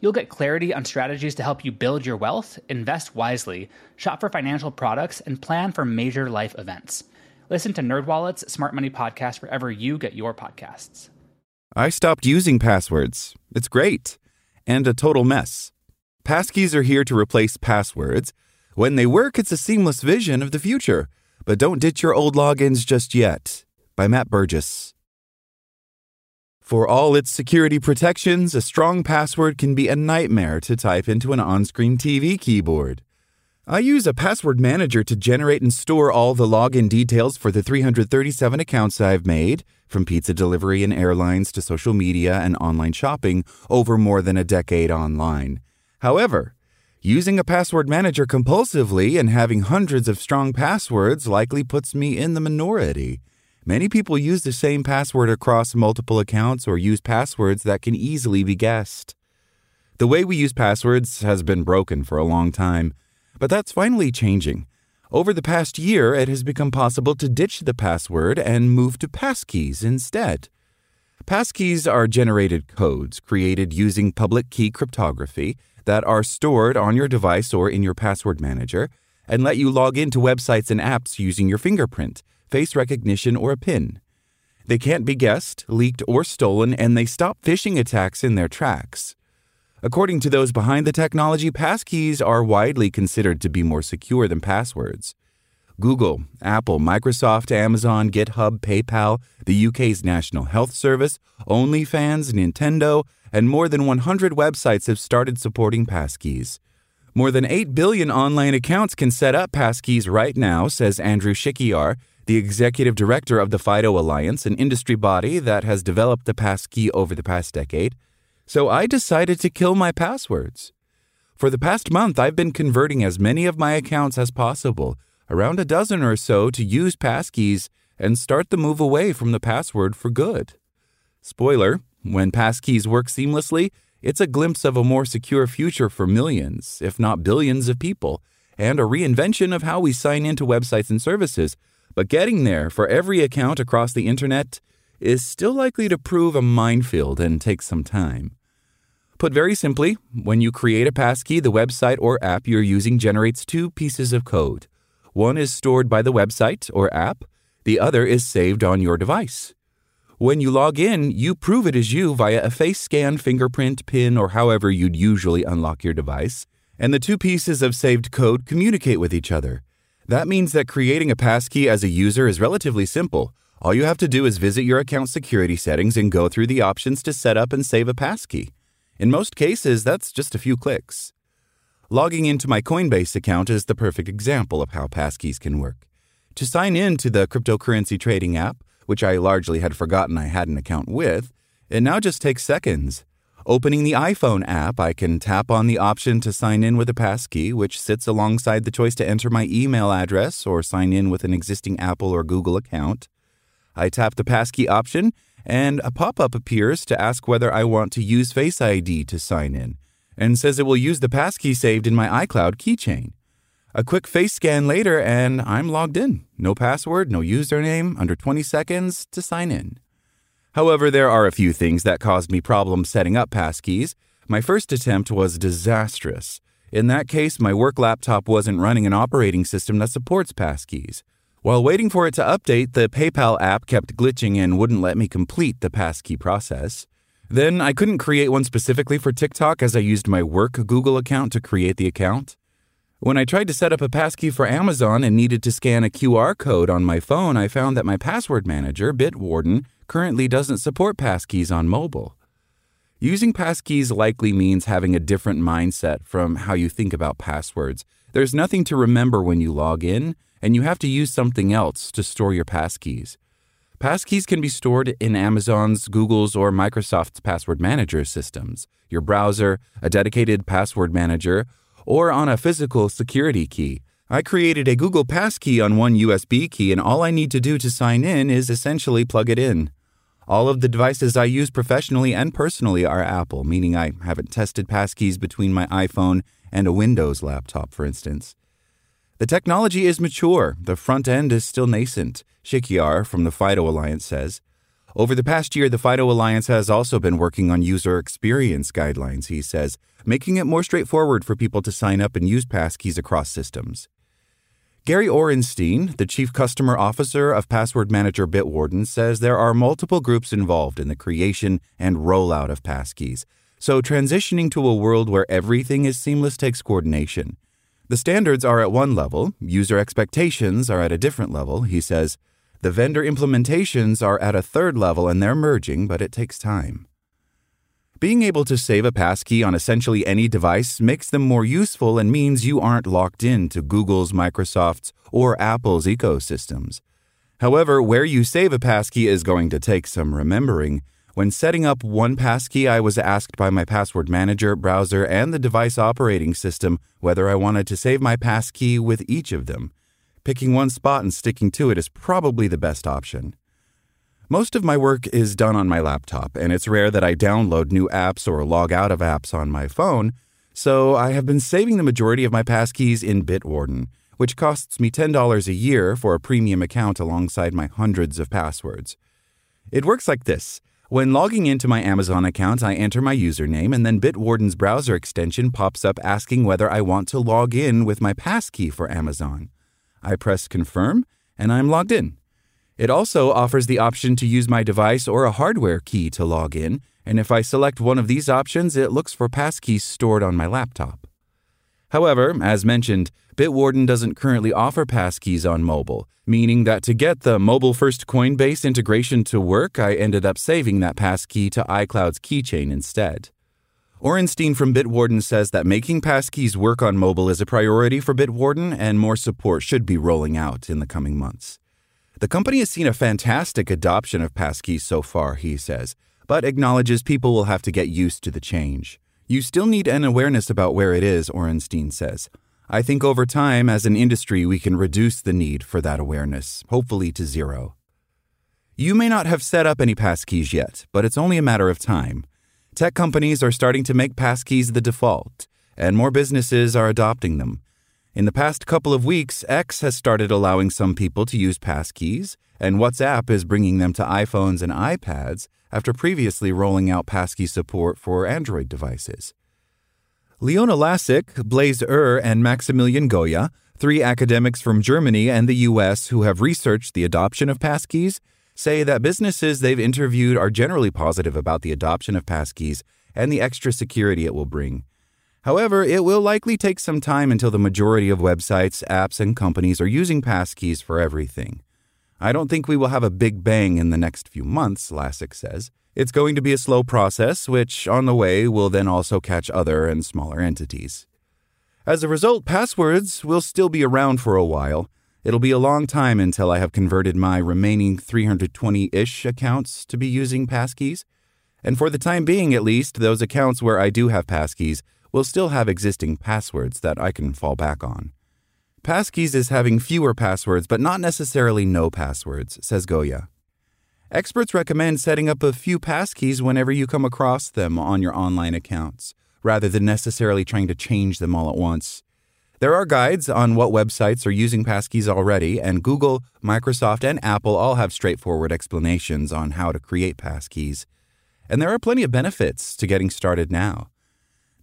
You'll get clarity on strategies to help you build your wealth, invest wisely, shop for financial products, and plan for major life events. Listen to NerdWallet's Smart Money Podcast wherever you get your podcasts. I stopped using passwords. It's great. And a total mess. Passkeys are here to replace passwords. When they work, it's a seamless vision of the future. But don't ditch your old logins just yet. By Matt Burgess. For all its security protections, a strong password can be a nightmare to type into an on screen TV keyboard. I use a password manager to generate and store all the login details for the 337 accounts I've made, from pizza delivery and airlines to social media and online shopping over more than a decade online. However, using a password manager compulsively and having hundreds of strong passwords likely puts me in the minority. Many people use the same password across multiple accounts or use passwords that can easily be guessed. The way we use passwords has been broken for a long time. But that's finally changing. Over the past year, it has become possible to ditch the password and move to passkeys instead. Passkeys are generated codes created using public key cryptography that are stored on your device or in your password manager and let you log into websites and apps using your fingerprint, face recognition, or a PIN. They can't be guessed, leaked, or stolen, and they stop phishing attacks in their tracks. According to those behind the technology, passkeys are widely considered to be more secure than passwords. Google, Apple, Microsoft, Amazon, GitHub, PayPal, the UK's National Health Service, OnlyFans, Nintendo, and more than 100 websites have started supporting passkeys. More than 8 billion online accounts can set up passkeys right now, says Andrew Shikiar, the executive director of the FIDO Alliance, an industry body that has developed the passkey over the past decade. So I decided to kill my passwords. For the past month, I've been converting as many of my accounts as possible, around a dozen or so, to use passkeys and start the move away from the password for good. Spoiler when passkeys work seamlessly, it's a glimpse of a more secure future for millions, if not billions, of people, and a reinvention of how we sign into websites and services. But getting there for every account across the internet is still likely to prove a minefield and take some time. Put very simply, when you create a passkey, the website or app you're using generates two pieces of code. One is stored by the website or app, the other is saved on your device. When you log in, you prove it is you via a face scan, fingerprint, PIN, or however you'd usually unlock your device, and the two pieces of saved code communicate with each other. That means that creating a passkey as a user is relatively simple. All you have to do is visit your account security settings and go through the options to set up and save a passkey. In most cases, that's just a few clicks. Logging into my Coinbase account is the perfect example of how passkeys can work. To sign in to the cryptocurrency trading app, which I largely had forgotten I had an account with, it now just takes seconds. Opening the iPhone app, I can tap on the option to sign in with a passkey, which sits alongside the choice to enter my email address or sign in with an existing Apple or Google account. I tap the passkey option, and a pop up appears to ask whether I want to use Face ID to sign in, and says it will use the passkey saved in my iCloud keychain. A quick face scan later, and I'm logged in. No password, no username, under 20 seconds to sign in. However, there are a few things that caused me problems setting up passkeys. My first attempt was disastrous. In that case, my work laptop wasn't running an operating system that supports passkeys. While waiting for it to update, the PayPal app kept glitching and wouldn't let me complete the passkey process. Then I couldn't create one specifically for TikTok as I used my work Google account to create the account. When I tried to set up a passkey for Amazon and needed to scan a QR code on my phone, I found that my password manager, Bitwarden, currently doesn't support passkeys on mobile. Using passkeys likely means having a different mindset from how you think about passwords. There's nothing to remember when you log in, and you have to use something else to store your passkeys. Passkeys can be stored in Amazon's, Google's, or Microsoft's password manager systems, your browser, a dedicated password manager, or on a physical security key. I created a Google Passkey on one USB key, and all I need to do to sign in is essentially plug it in. All of the devices I use professionally and personally are Apple, meaning I haven't tested passkeys between my iPhone and a Windows laptop, for instance. The technology is mature, the front end is still nascent, Shikiar from the FIDO Alliance says. Over the past year, the FIDO Alliance has also been working on user experience guidelines, he says, making it more straightforward for people to sign up and use passkeys across systems. Gary Orenstein, the chief customer officer of password manager Bitwarden, says there are multiple groups involved in the creation and rollout of passkeys. So transitioning to a world where everything is seamless takes coordination. The standards are at one level, user expectations are at a different level, he says. The vendor implementations are at a third level and they're merging, but it takes time. Being able to save a passkey on essentially any device makes them more useful and means you aren't locked in to Google's, Microsoft's, or Apple's ecosystems. However, where you save a passkey is going to take some remembering. When setting up one passkey, I was asked by my password manager, browser, and the device operating system whether I wanted to save my passkey with each of them. Picking one spot and sticking to it is probably the best option. Most of my work is done on my laptop, and it's rare that I download new apps or log out of apps on my phone, so I have been saving the majority of my passkeys in Bitwarden, which costs me $10 a year for a premium account alongside my hundreds of passwords. It works like this. When logging into my Amazon account, I enter my username, and then Bitwarden's browser extension pops up asking whether I want to log in with my passkey for Amazon. I press confirm, and I'm logged in. It also offers the option to use my device or a hardware key to log in, and if I select one of these options, it looks for passkeys stored on my laptop. However, as mentioned, Bitwarden doesn't currently offer passkeys on mobile, meaning that to get the mobile first Coinbase integration to work, I ended up saving that passkey to iCloud's keychain instead. Orenstein from Bitwarden says that making passkeys work on mobile is a priority for Bitwarden and more support should be rolling out in the coming months. The company has seen a fantastic adoption of passkeys so far, he says, but acknowledges people will have to get used to the change. You still need an awareness about where it is, Orenstein says. I think over time, as an industry, we can reduce the need for that awareness, hopefully to zero. You may not have set up any passkeys yet, but it's only a matter of time. Tech companies are starting to make passkeys the default, and more businesses are adopting them. In the past couple of weeks, X has started allowing some people to use passkeys, and WhatsApp is bringing them to iPhones and iPads after previously rolling out passkey support for Android devices. Leona Lassak, Blase Ur, and Maximilian Golla, three academics from Germany and the US who have researched the adoption of passkeys, say that businesses they've interviewed are generally positive about the adoption of passkeys and the extra security it will bring. However, it will likely take some time until the majority of websites, apps, and companies are using passkeys for everything. I don't think we will have a big bang in the next few months, Lassak says. It's going to be a slow process, which, on the way, will then also catch other and smaller entities. As a result, passwords will still be around for a while. It'll be a long time until I have converted my remaining 320 ish accounts to be using passkeys. And for the time being, at least, those accounts where I do have passkeys will still have existing passwords that I can fall back on. Passkeys is having fewer passwords, but not necessarily no passwords, says Golla. Experts recommend setting up a few passkeys whenever you come across them on your online accounts, rather than necessarily trying to change them all at once. There are guides on what websites are using passkeys already, and Google, Microsoft, and Apple all have straightforward explanations on how to create passkeys. And there are plenty of benefits to getting started now.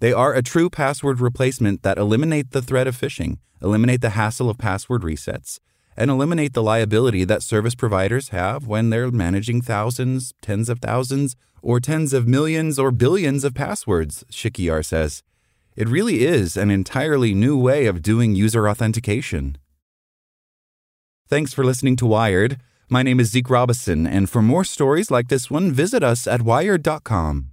They are a true password replacement that eliminate the threat of phishing, eliminate the hassle of password resets, and eliminate the liability that service providers have when they're managing thousands, tens of thousands, or tens of millions or billions of passwords, Shikiar says. It really is an entirely new way of doing user authentication. Thanks for listening to Wired. My name is Zeke Robison, and for more stories like this one, visit us at wired.com.